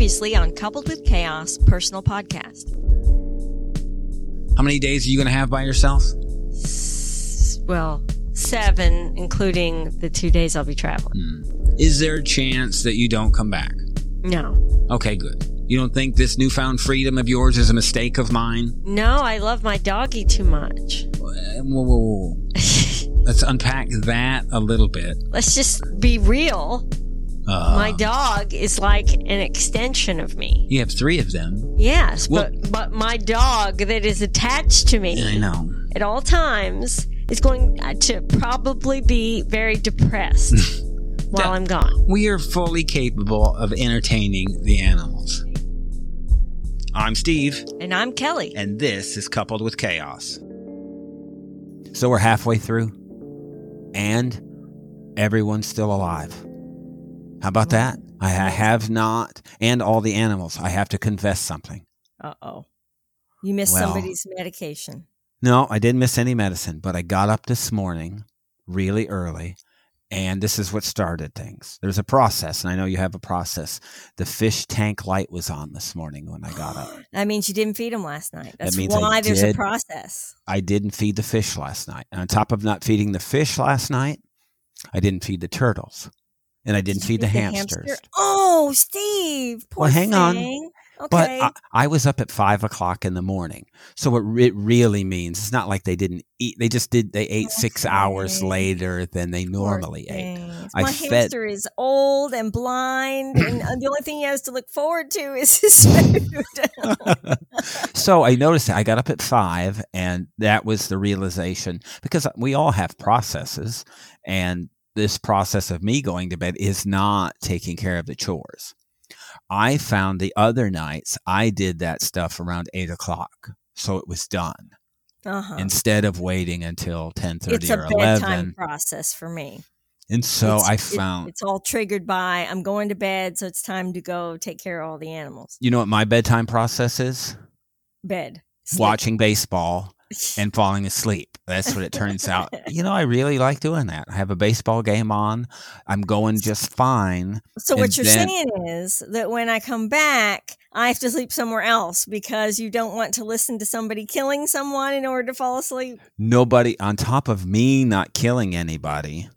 Previously on Coupled with Chaos personal podcast. How many days are you going to have by yourself? S- Well, seven, including the two days I'll be traveling. Hmm. Is there a chance that you don't come back? No. Okay, good. You don't think this newfound freedom of yours is a mistake of mine? No, I love my doggy too much. Whoa, whoa, whoa. Let's unpack that a little bit. Let's just be real. Uh, my dog is like an extension of me. You have three of them. Yes, Well- but but my dog that is attached to me I know. at all times is going to probably be very depressed while I'm gone. We are fully capable of entertaining the animals. I'm Steve, And I'm Kelly. and this is Coupled with Chaos. So we're halfway through, and everyone's still alive. How about that? I ha- have not, and all the animals. I have to confess something. Uh oh. You missed Well- somebody's medication. No, I didn't miss any medicine, but I got up this morning really early, and this is what started things. There's a process, and I know you have a process. The fish tank light was on this morning when I got up. That means you didn't feed them last night. That's I why there's a process. I didn't feed the fish last night. And on top of not feeding the fish last night, I didn't feed the turtles. And I didn't feed the feed hamsters. hamster? Oh, Steve. Poor Well, hang on. thing. But I, I was up at five o'clock in the morning. So what re- it really means, it's not like they didn't eat. They just did, they ate six hours later than they normally ate. I My fed- hamster is old and blind, and uh, the only thing he has to look forward to is his food. so I noticed that I got up at five, and that was the realization because we all have processes, and this process of me going to bed is not taking care of the chores. I found the other nights I did that stuff around eight o'clock, so it was done uh-huh. instead of waiting until ten thirty a or bedtime eleven. process for me. And so It's- I it- found, it's all triggered by I'm going to bed, so it's time to go take care of all the animals. you know what my bedtime process is? Bed. Sleep. Watching baseball and falling asleep. That's what it turns out. You know, I really like doing that. I have a baseball game on. I'm going just fine. So what you're then- saying is that when I come back, I have to sleep somewhere else because you don't want to listen to somebody killing someone in order to fall asleep. Nobody, on top of me not killing anybody,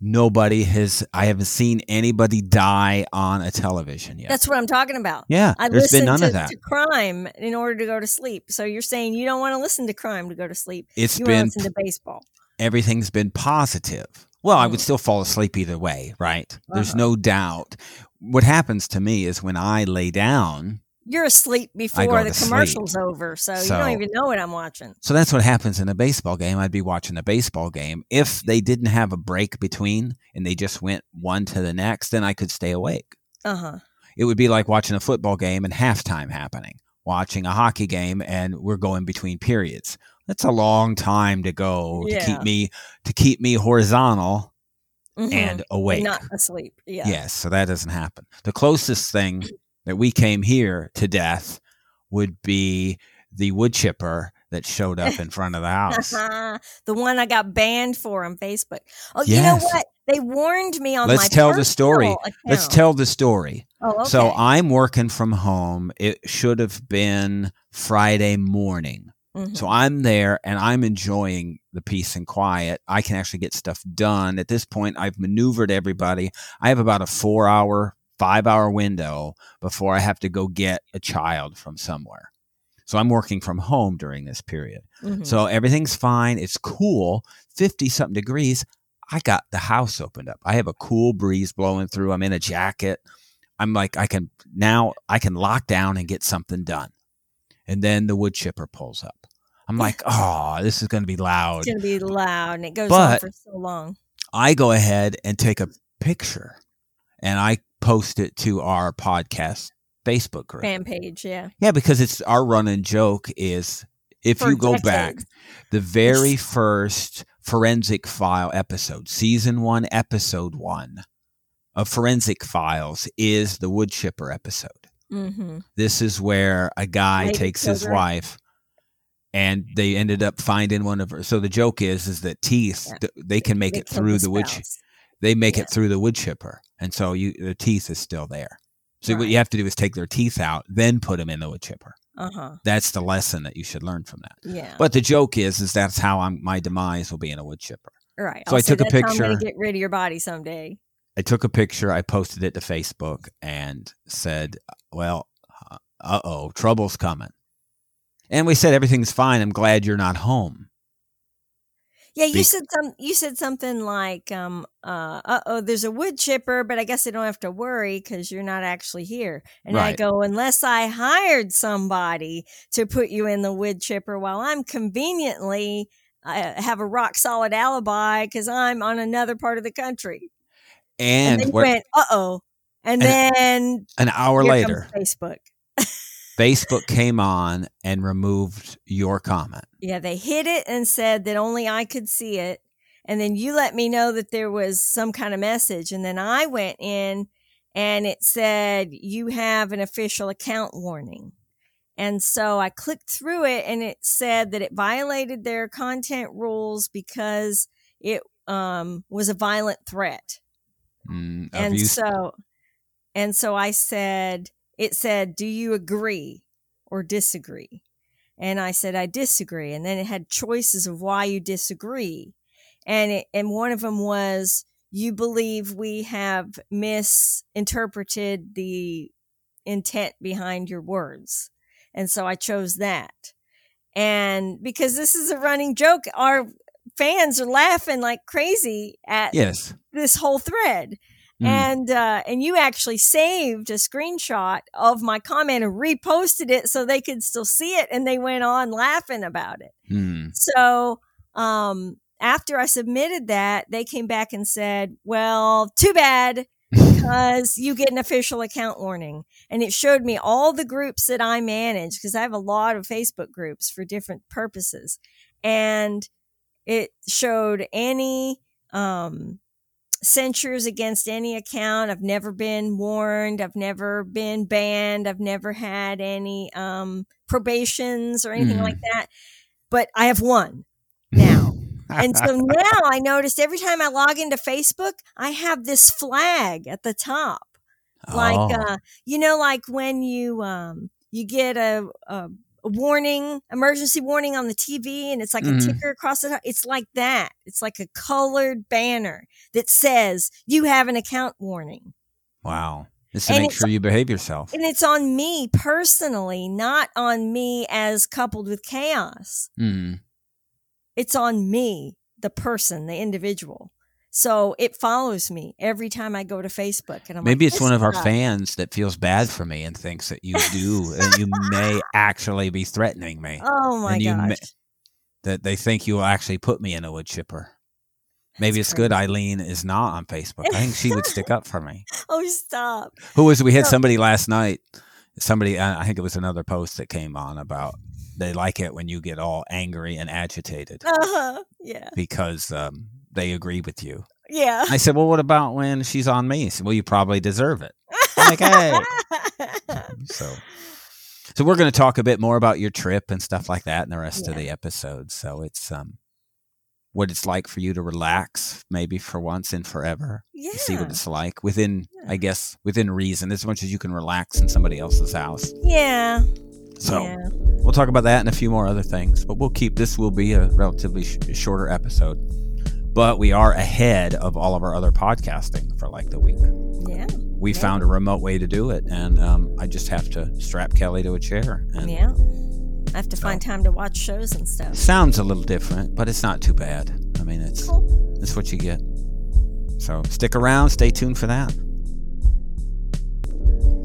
nobody has, I haven't seen anybody die on a television yet. That's what I'm talking about. yeah, I there's been none to, of that. to crime in order to go to sleep. So you're saying you don't want to listen to crime to go to sleep. It's You want to been, listen to baseball. everything's been positive. Well, I would Mm. still fall asleep either way, right? There's Uh-huh. no doubt. What happens to me is when I lay down, You're asleep before the to sleep. commercial's over, so, you don't even know what I'm watching. So that's what happens in a baseball game. I'd be watching a baseball game. If they didn't have a break between and they just went one to the next, then I could stay awake. Uh huh. It would be like watching a football game and halftime happening, watching a hockey game and we're going between periods. That's a long time to go to keep me to keep me horizontal Mm-hmm. and awake. not asleep. Yeah. Yes, so that doesn't happen. The closest thing that we came here to death would be the wood chipper that showed up in front of the house. the one I got banned for on Facebook. Oh, you know what? They warned me on Let's my tell the story. personal Let's tell the story. Oh, okay. So I'm working from home. It should have been Friday morning. Mhm. So I'm there and I'm enjoying the peace and quiet. I can actually get stuff done. At this point, I've maneuvered everybody. I have about a four hour, five hour window before I have to go get a child from somewhere. So I'm working from home during this period. Mhm. So everything's fine. It's cool. 50 something degrees. I got the house opened up. I have a cool breeze blowing through. I'm in a jacket. I'm like, I can now, I can lock down and get something done. And then the wood chipper pulls up. I'm like, oh, this is going to be loud. it's going to be loud and it goes on for so long. I go ahead and take a picture and I post it to our podcast Facebook group. Fan page, yeah. Yeah, because it's our running joke is if For you go back, the very first forensic file episode, season one, episode one of Forensic Files is the wood chipper episode. Mm-hmm. This is where a guy Lady takes his wife and they ended up finding one of her. So the joke is, is that teeth, Yeah. they can make They it through the wood, chi- spouse. They make Yeah. it through the wood chipper. And so you, the teeth is still there. So what you have to do is take their teeth out, then put them in the wood chipper. Uh huh. That's the lesson that you should learn from that. Yeah. But the joke is, is that's how I'm, my demise will be in a wood chipper. right. so I took a I'm picture. gonna get rid of your body someday. I took a picture, I posted it to Facebook, and said, "Well, uh oh, trouble's coming." And we said everything's fine. I'm glad you're not home. Yeah, you Be- said some. You said something like, um, uh, oh, there's a wood chipper, but I guess I don't have to worry because you're not actually here. And I go, unless I hired somebody to put you in the wood chipper while I'm conveniently uh, have a rock solid alibi because I'm on another part of the country. And, And, went, uh oh, and, And- then an hour later, Facebook. Facebook came on and removed your comment. Yeah, they hid it and said that only I could see it. And then you let me know that there was some kind of message. And then I went in and it said, You have an official account warning. And so I clicked through it and it said that it violated their content rules because it um, was a violent threat Mm, and you- so and so i said it said do you agree or disagree? And i said i disagree. And then it had choices of why you disagree. And it, and one of them was you believe we have misinterpreted the intent behind your words. And so i chose that. And because this is a running joke our fans are laughing like crazy at yes. this whole thread Mm. and uh and you actually saved a screenshot of my comment and reposted it so they could still see it and they went on laughing about it Mm. so um after i submitted that they came back and said well too bad because you get an official account warning and it showed me all the groups that i manage because i have a lot of facebook groups for different purposes and it showed any um censures against any account i've never been warned i've never been banned i've never had any um probations or anything Mm. like that but i have one now and so now I noticed every time I log into Facebook, I have this flag at the top. Like Oh. uh, you know, like when you um you get a, a, a warning, emergency warning on the TV, and it's like Mhm. a ticker across the top. It's like that. It's like a colored banner that says you have an account warning. wow. Just to and make sure you behave yourself. And it's on me personally, not on me as coupled with chaos. Mm. it's on me, the person, the individual. So it follows me every time I go to Facebook, and I'm Maybe like, it's one of our sucks." fans that feels bad for me and thinks that you do, and you may actually be threatening me. Oh my and you gosh! ma- That they think you will actually put me in a wood chipper. Maybe That's it's good. Eileen is not on Facebook. I think she would stick up for me. Oh, stop! Who was? We had No. somebody last night. Somebody, uh, I think it was another post that came on about they like it when you get all angry and agitated Uh huh. Yeah. because um, they agree with you. Yeah. I said, "Well, what about when she's on me?" He said, "Well, you probably deserve it." I'm like, "Hey." So, so we're going to talk a bit more about your trip and stuff like that in the rest of the episode. So it's um, what it's like for you to relax, maybe for once and forever. yeah. See what it's like within, Yeah. I guess, within reason, as much as you can relax in somebody else's house. Yeah. So yeah. we'll talk about that and a few more other things. But we'll keep this will be a relatively sh- shorter episode. But we are ahead of all of our other podcasting for like the week. Yeah. We Yeah. found a remote way to do it, and um, I just have to strap Kelly to a chair. And Yeah. I have to So- find time to watch shows and stuff. sounds a little different, but it's not too bad. I mean, it's Cool. it's what you get. So stick around, stay tuned for that.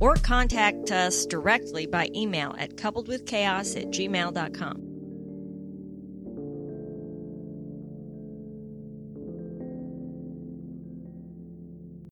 Or contact us directly by email at coupledwithchaos at gmail.com.